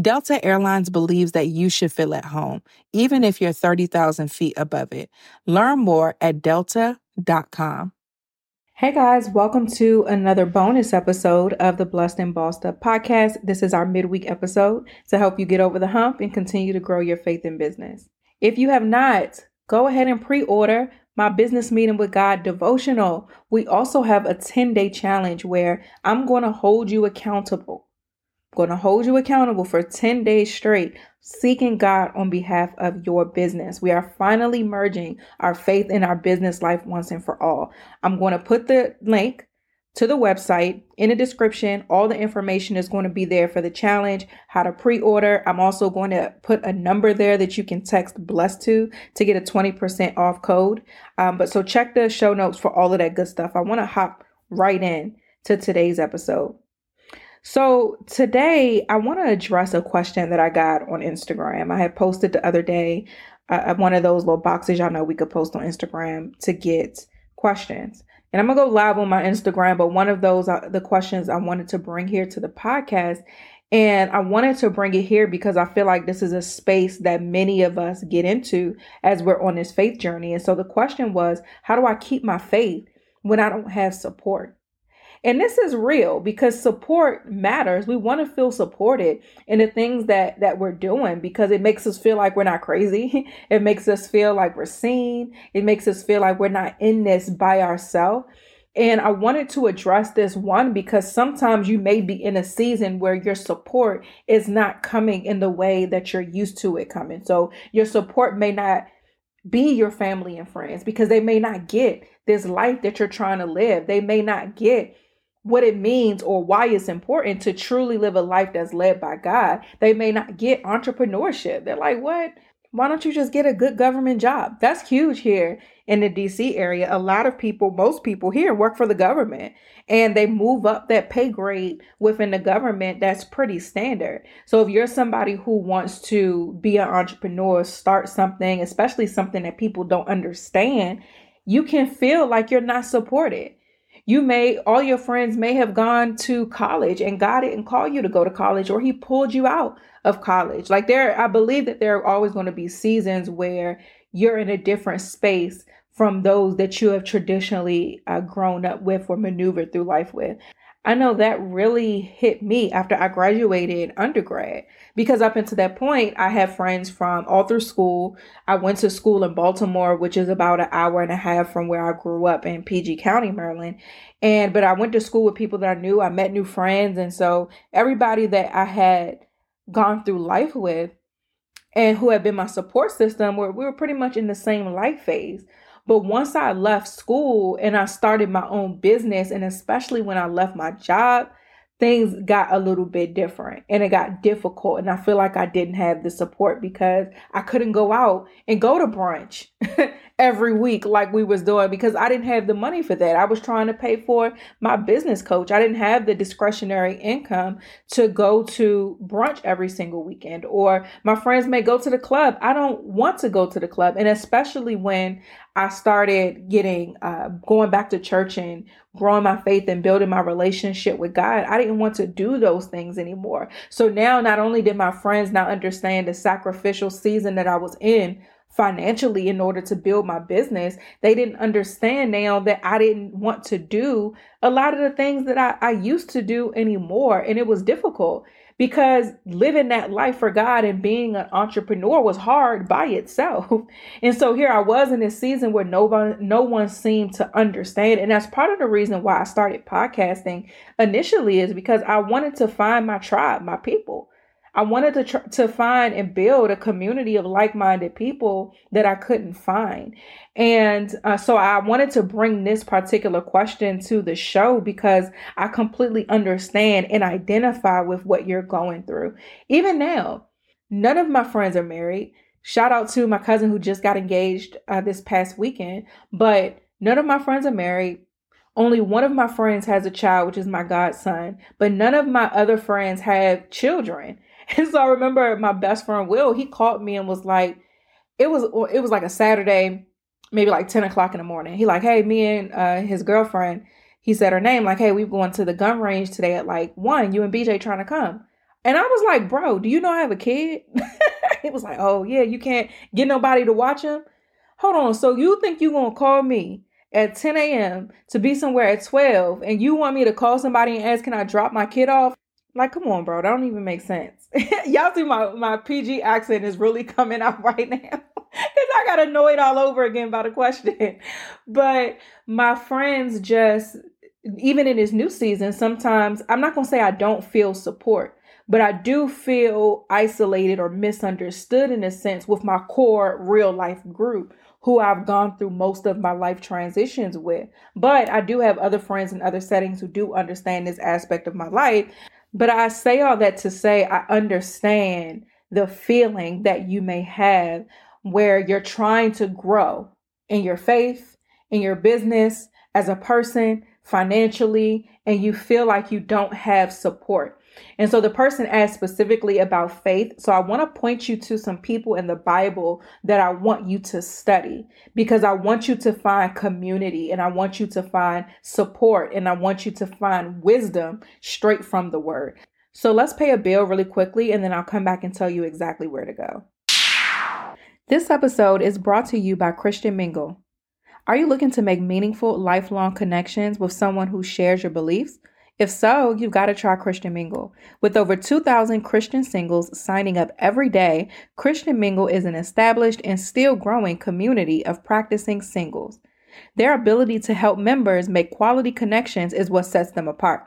Delta Airlines believes that you should feel at home, even if you're 30,000 feet above it. Learn more at delta.com. Hey guys, welcome to another bonus episode of the Blessed and Bossed Up podcast. This is our midweek episode to help you get over the hump and continue to grow your faith in business. If you have not, go ahead and pre order my business meeting with God devotional. We also have a 10 day challenge where I'm going to hold you accountable going to hold you accountable for 10 days straight, seeking God on behalf of your business. We are finally merging our faith in our business life once and for all. I'm going to put the link to the website in the description. All the information is going to be there for the challenge, how to pre order. I'm also going to put a number there that you can text blessed to to get a 20% off code. Um, but so check the show notes for all of that good stuff. I want to hop right in to today's episode. So today I want to address a question that I got on Instagram. I had posted the other day uh, one of those little boxes y'all know we could post on Instagram to get questions. And I'm gonna go live on my Instagram, but one of those uh, the questions I wanted to bring here to the podcast, and I wanted to bring it here because I feel like this is a space that many of us get into as we're on this faith journey. And so the question was, how do I keep my faith when I don't have support? And this is real because support matters. We want to feel supported in the things that that we're doing because it makes us feel like we're not crazy. It makes us feel like we're seen. It makes us feel like we're not in this by ourselves. And I wanted to address this one because sometimes you may be in a season where your support is not coming in the way that you're used to it coming. So your support may not be your family and friends because they may not get this life that you're trying to live. They may not get what it means or why it's important to truly live a life that's led by God. They may not get entrepreneurship. They're like, what? Why don't you just get a good government job? That's huge here in the DC area. A lot of people, most people here work for the government and they move up that pay grade within the government. That's pretty standard. So if you're somebody who wants to be an entrepreneur, start something, especially something that people don't understand, you can feel like you're not supported you may, all your friends may have gone to college and God didn't call you to go to college or he pulled you out of college. Like there, I believe that there are always going to be seasons where you're in a different space from those that you have traditionally uh, grown up with or maneuvered through life with. I know that really hit me after I graduated undergrad because up until that point, I had friends from all through school. I went to school in Baltimore, which is about an hour and a half from where I grew up in PG County, Maryland. And, but I went to school with people that I knew. I met new friends. And so everybody that I had gone through life with and who had been my support system were, we were pretty much in the same life phase. But once I left school and I started my own business, and especially when I left my job, things got a little bit different and it got difficult. And I feel like I didn't have the support because I couldn't go out and go to brunch every week like we was doing because I didn't have the money for that. I was trying to pay for my business coach. I didn't have the discretionary income to go to brunch every single weekend or my friends may go to the club. I don't want to go to the club and especially when I started getting uh, going back to church and growing my faith and building my relationship with God. I didn't want to do those things anymore. So now not only did my friends now understand the sacrificial season that I was in financially in order to build my business. They didn't understand now that I didn't want to do a lot of the things that I, I used to do anymore. And it was difficult because living that life for God and being an entrepreneur was hard by itself. And so here I was in this season where no one no one seemed to understand. And that's part of the reason why I started podcasting initially is because I wanted to find my tribe, my people. I wanted to tr- to find and build a community of like-minded people that I couldn't find. And uh, so I wanted to bring this particular question to the show because I completely understand and identify with what you're going through. Even now, none of my friends are married. Shout out to my cousin who just got engaged uh, this past weekend, but none of my friends are married. Only one of my friends has a child, which is my godson, but none of my other friends have children. And so I remember my best friend Will, he called me and was like, it was it was like a Saturday, maybe like 10 o'clock in the morning. He like, hey, me and uh, his girlfriend, he said her name, like, hey, we going to the gun range today at like one. You and BJ trying to come. And I was like, bro, do you know I have a kid? he was like, oh yeah, you can't get nobody to watch him. Hold on, so you think you gonna call me at 10 a.m. to be somewhere at 12 and you want me to call somebody and ask, can I drop my kid off? Like, come on, bro. That don't even make sense. Y'all see my, my PG accent is really coming out right now. Because I got annoyed all over again by the question. But my friends just, even in this new season, sometimes I'm not going to say I don't feel support, but I do feel isolated or misunderstood in a sense with my core real life group who I've gone through most of my life transitions with. But I do have other friends in other settings who do understand this aspect of my life. But I say all that to say I understand the feeling that you may have where you're trying to grow in your faith, in your business, as a person, financially, and you feel like you don't have support. And so the person asked specifically about faith. So I want to point you to some people in the Bible that I want you to study because I want you to find community and I want you to find support and I want you to find wisdom straight from the word. So let's pay a bill really quickly and then I'll come back and tell you exactly where to go. This episode is brought to you by Christian Mingle. Are you looking to make meaningful, lifelong connections with someone who shares your beliefs? If so, you've got to try Christian Mingle. With over 2,000 Christian singles signing up every day, Christian Mingle is an established and still growing community of practicing singles. Their ability to help members make quality connections is what sets them apart.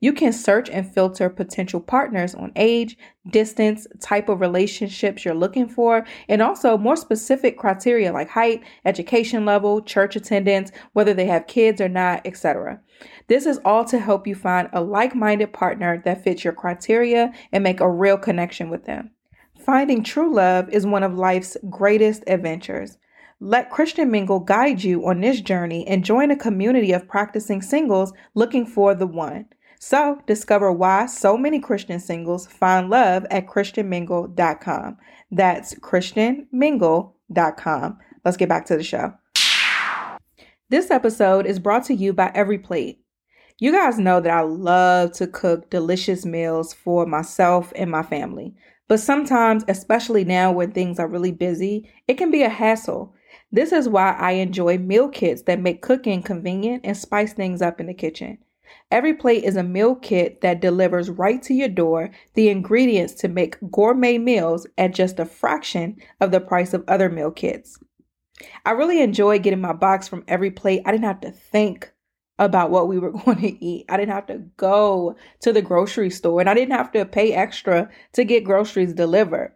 You can search and filter potential partners on age, distance, type of relationships you're looking for, and also more specific criteria like height, education level, church attendance, whether they have kids or not, etc. This is all to help you find a like minded partner that fits your criteria and make a real connection with them. Finding true love is one of life's greatest adventures. Let Christian Mingle guide you on this journey and join a community of practicing singles looking for the one. So, discover why so many Christian singles find love at ChristianMingle.com. That's ChristianMingle.com. Let's get back to the show. This episode is brought to you by Every Plate. You guys know that I love to cook delicious meals for myself and my family. But sometimes, especially now when things are really busy, it can be a hassle. This is why I enjoy meal kits that make cooking convenient and spice things up in the kitchen. Every plate is a meal kit that delivers right to your door the ingredients to make gourmet meals at just a fraction of the price of other meal kits. I really enjoy getting my box from every plate. I didn't have to think about what we were going to eat. I didn't have to go to the grocery store and I didn't have to pay extra to get groceries delivered.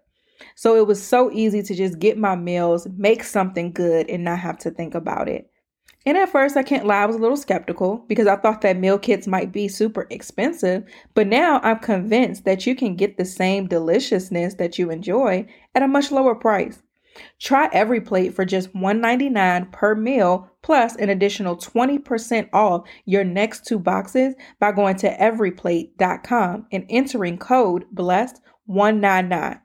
So it was so easy to just get my meals, make something good, and not have to think about it. And at first, I can't lie, I was a little skeptical because I thought that meal kits might be super expensive. But now I'm convinced that you can get the same deliciousness that you enjoy at a much lower price. Try every plate for just $1.99 per meal plus an additional 20% off your next two boxes by going to everyplate.com and entering code BLESSED199.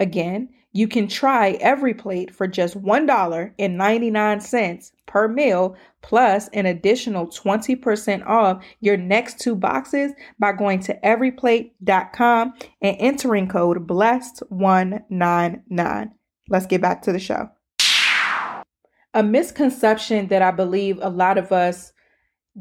Again, you can try every plate for just $1.99 per meal plus an additional 20% off your next two boxes by going to everyplate.com and entering code BLESSED199. Let's get back to the show. A misconception that I believe a lot of us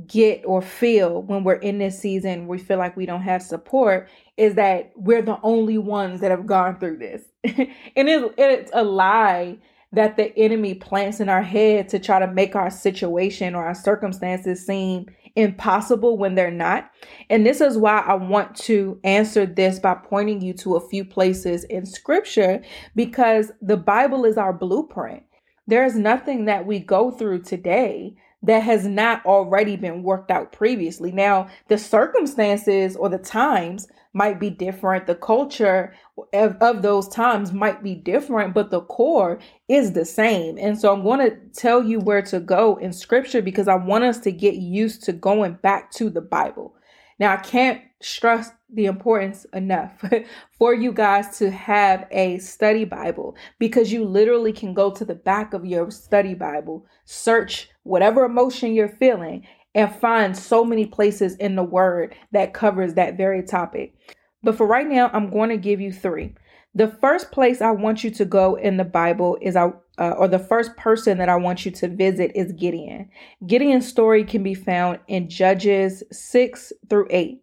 get or feel when we're in this season, we feel like we don't have support, is that we're the only ones that have gone through this. and it, it's a lie that the enemy plants in our head to try to make our situation or our circumstances seem impossible when they're not. And this is why I want to answer this by pointing you to a few places in scripture because the Bible is our blueprint. There is nothing that we go through today that has not already been worked out previously. Now, the circumstances or the times might be different. The culture of, of those times might be different, but the core is the same. And so I'm going to tell you where to go in scripture because I want us to get used to going back to the Bible. Now, I can't stress the importance enough for you guys to have a study Bible because you literally can go to the back of your study Bible, search whatever emotion you're feeling, and find so many places in the Word that covers that very topic. But for right now, I'm going to give you three. The first place I want you to go in the Bible is I uh, or the first person that I want you to visit is Gideon. Gideon's story can be found in Judges 6 through 8.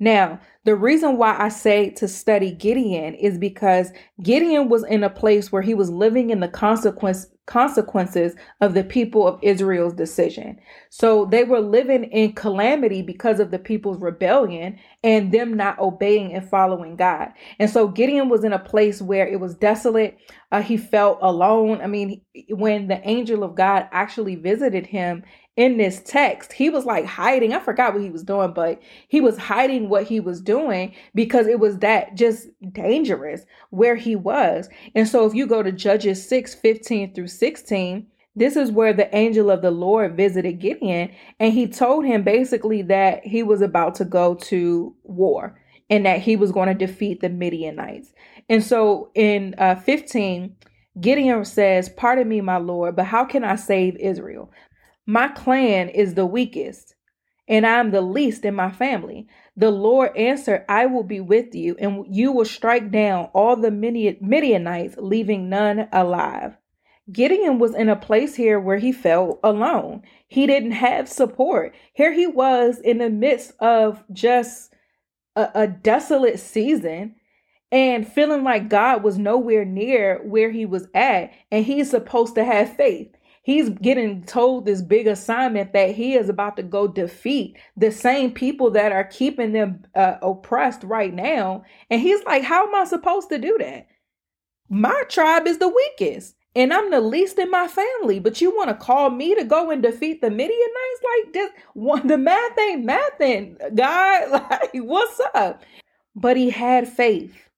Now, the reason why I say to study Gideon is because Gideon was in a place where he was living in the consequence consequences of the people of Israel's decision. So they were living in calamity because of the people's rebellion and them not obeying and following God. And so Gideon was in a place where it was desolate. Uh, he felt alone. I mean, when the angel of God actually visited him in this text, he was like hiding. I forgot what he was doing, but he was hiding what he was doing because it was that just dangerous where he was. And so if you go to Judges 6 15 through 16, this is where the angel of the Lord visited Gideon, and he told him basically that he was about to go to war and that he was going to defeat the Midianites. And so in uh, 15, Gideon says, Pardon me, my Lord, but how can I save Israel? My clan is the weakest, and I'm the least in my family. The Lord answered, I will be with you, and you will strike down all the Midianites, leaving none alive. Gideon was in a place here where he felt alone. He didn't have support. Here he was in the midst of just a, a desolate season and feeling like God was nowhere near where he was at, and he's supposed to have faith he's getting told this big assignment that he is about to go defeat the same people that are keeping them uh, oppressed right now. And he's like, How am I supposed to do that? My tribe is the weakest. And I'm the least in my family, but you want to call me to go and defeat the Midianites? Like this one the math ain't mathing, God. Like, what's up? But he had faith.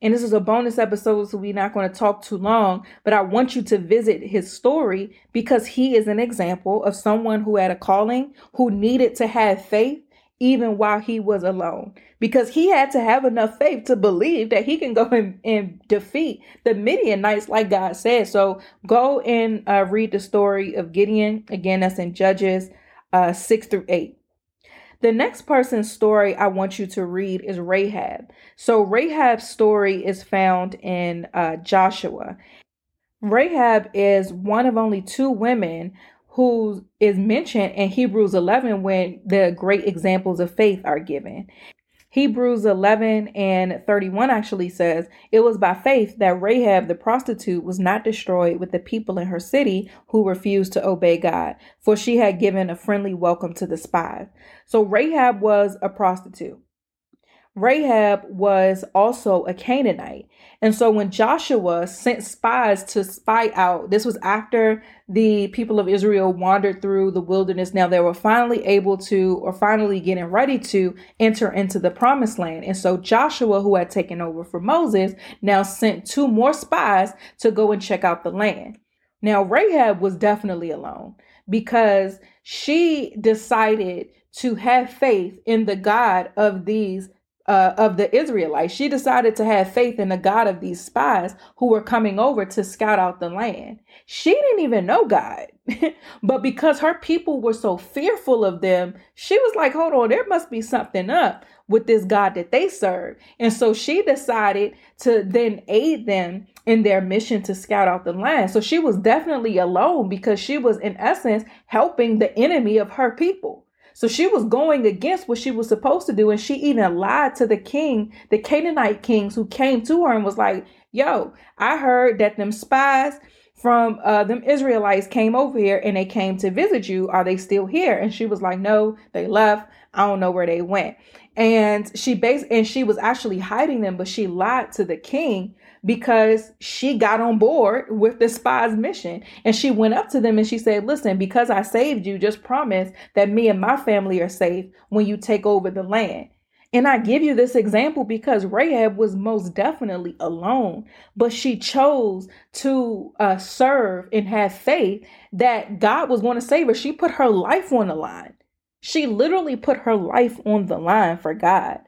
And this is a bonus episode, so we're not going to talk too long, but I want you to visit his story because he is an example of someone who had a calling, who needed to have faith even while he was alone. Because he had to have enough faith to believe that he can go and, and defeat the Midianites, like God said. So go and uh, read the story of Gideon. Again, that's in Judges uh, 6 through 8. The next person's story I want you to read is Rahab. So, Rahab's story is found in uh, Joshua. Rahab is one of only two women who is mentioned in Hebrews 11 when the great examples of faith are given. Hebrews 11 and 31 actually says, It was by faith that Rahab the prostitute was not destroyed with the people in her city who refused to obey God, for she had given a friendly welcome to the spies. So Rahab was a prostitute. Rahab was also a Canaanite. And so when Joshua sent spies to spy out, this was after the people of Israel wandered through the wilderness. Now they were finally able to, or finally getting ready to enter into the promised land. And so Joshua, who had taken over for Moses, now sent two more spies to go and check out the land. Now Rahab was definitely alone because she decided to have faith in the God of these uh, of the Israelites. She decided to have faith in the God of these spies who were coming over to scout out the land. She didn't even know God, but because her people were so fearful of them, she was like, hold on, there must be something up with this God that they serve. And so she decided to then aid them in their mission to scout out the land. So she was definitely alone because she was, in essence, helping the enemy of her people. So she was going against what she was supposed to do. And she even lied to the king, the Canaanite kings who came to her and was like, Yo, I heard that them spies from uh, them Israelites came over here and they came to visit you. Are they still here? And she was like, No, they left. I don't know where they went. And she based and she was actually hiding them, but she lied to the king because she got on board with the spy's mission. And she went up to them and she said, Listen, because I saved you, just promise that me and my family are safe when you take over the land. And I give you this example because Rahab was most definitely alone, but she chose to uh, serve and have faith that God was going to save her. She put her life on the line. She literally put her life on the line for God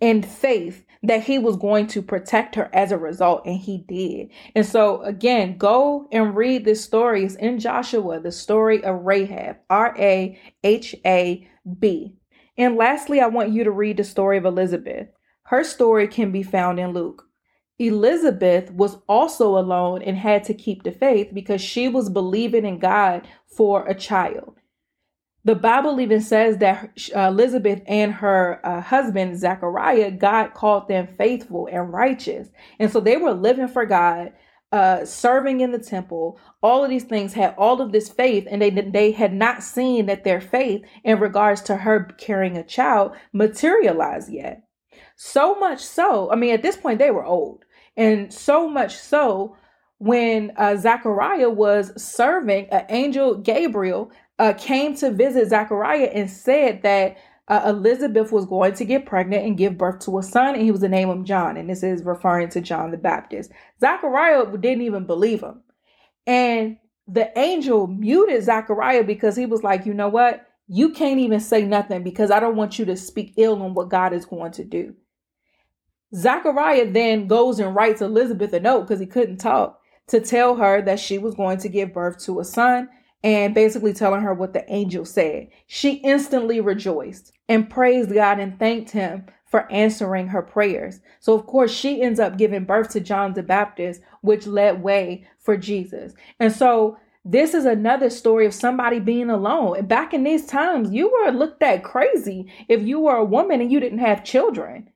And faith that he was going to protect her as a result, and he did. And so, again, go and read this story. It's in Joshua, the story of Rahab, R A H A B. And lastly, I want you to read the story of Elizabeth. Her story can be found in Luke. Elizabeth was also alone and had to keep the faith because she was believing in God for a child. The Bible even says that uh, Elizabeth and her uh, husband, Zachariah, God called them faithful and righteous. And so they were living for God, uh, serving in the temple. All of these things had all of this faith, and they, they had not seen that their faith in regards to her carrying a child materialized yet. So much so, I mean, at this point, they were old. And so much so, when uh, Zachariah was serving, an angel Gabriel uh, came to visit Zachariah and said that uh, Elizabeth was going to get pregnant and give birth to a son, and he was to name him John. And this is referring to John the Baptist. Zachariah didn't even believe him. And the angel muted Zachariah because he was like, you know what? You can't even say nothing because I don't want you to speak ill on what God is going to do. Zachariah then goes and writes Elizabeth a note because he couldn't talk to tell her that she was going to give birth to a son and basically telling her what the angel said. She instantly rejoiced and praised God and thanked him for answering her prayers. So, of course, she ends up giving birth to John the Baptist, which led way for Jesus. And so, this is another story of somebody being alone. And back in these times, you were looked at crazy if you were a woman and you didn't have children.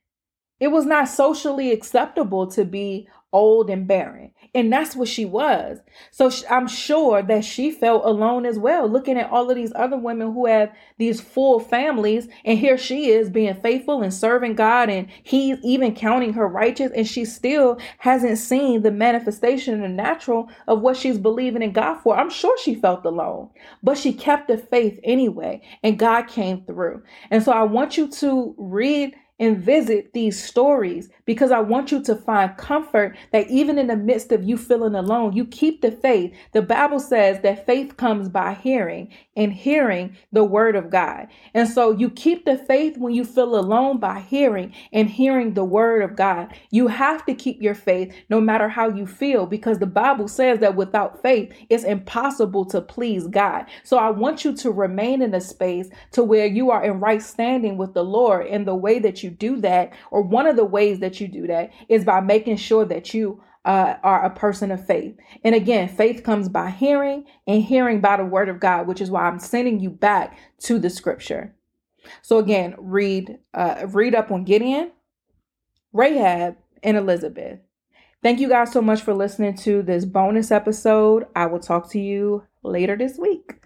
It was not socially acceptable to be old and barren. And that's what she was. So I'm sure that she felt alone as well, looking at all of these other women who have these full families. And here she is being faithful and serving God, and he's even counting her righteous. And she still hasn't seen the manifestation in the natural of what she's believing in God for. I'm sure she felt alone, but she kept the faith anyway, and God came through. And so I want you to read and visit these stories because I want you to find comfort that even in the midst of you feeling alone, you keep the faith. The Bible says that faith comes by hearing and hearing the word of God. And so you keep the faith when you feel alone by hearing and hearing the word of God. You have to keep your faith no matter how you feel because the Bible says that without faith, it's impossible to please God. So I want you to remain in a space to where you are in right standing with the Lord in the way that you do that, or one of the ways that you do that is by making sure that you uh, are a person of faith. And again, faith comes by hearing and hearing by the word of God, which is why I'm sending you back to the scripture. So again, read uh, read up on Gideon, Rahab, and Elizabeth. Thank you guys so much for listening to this bonus episode. I will talk to you later this week.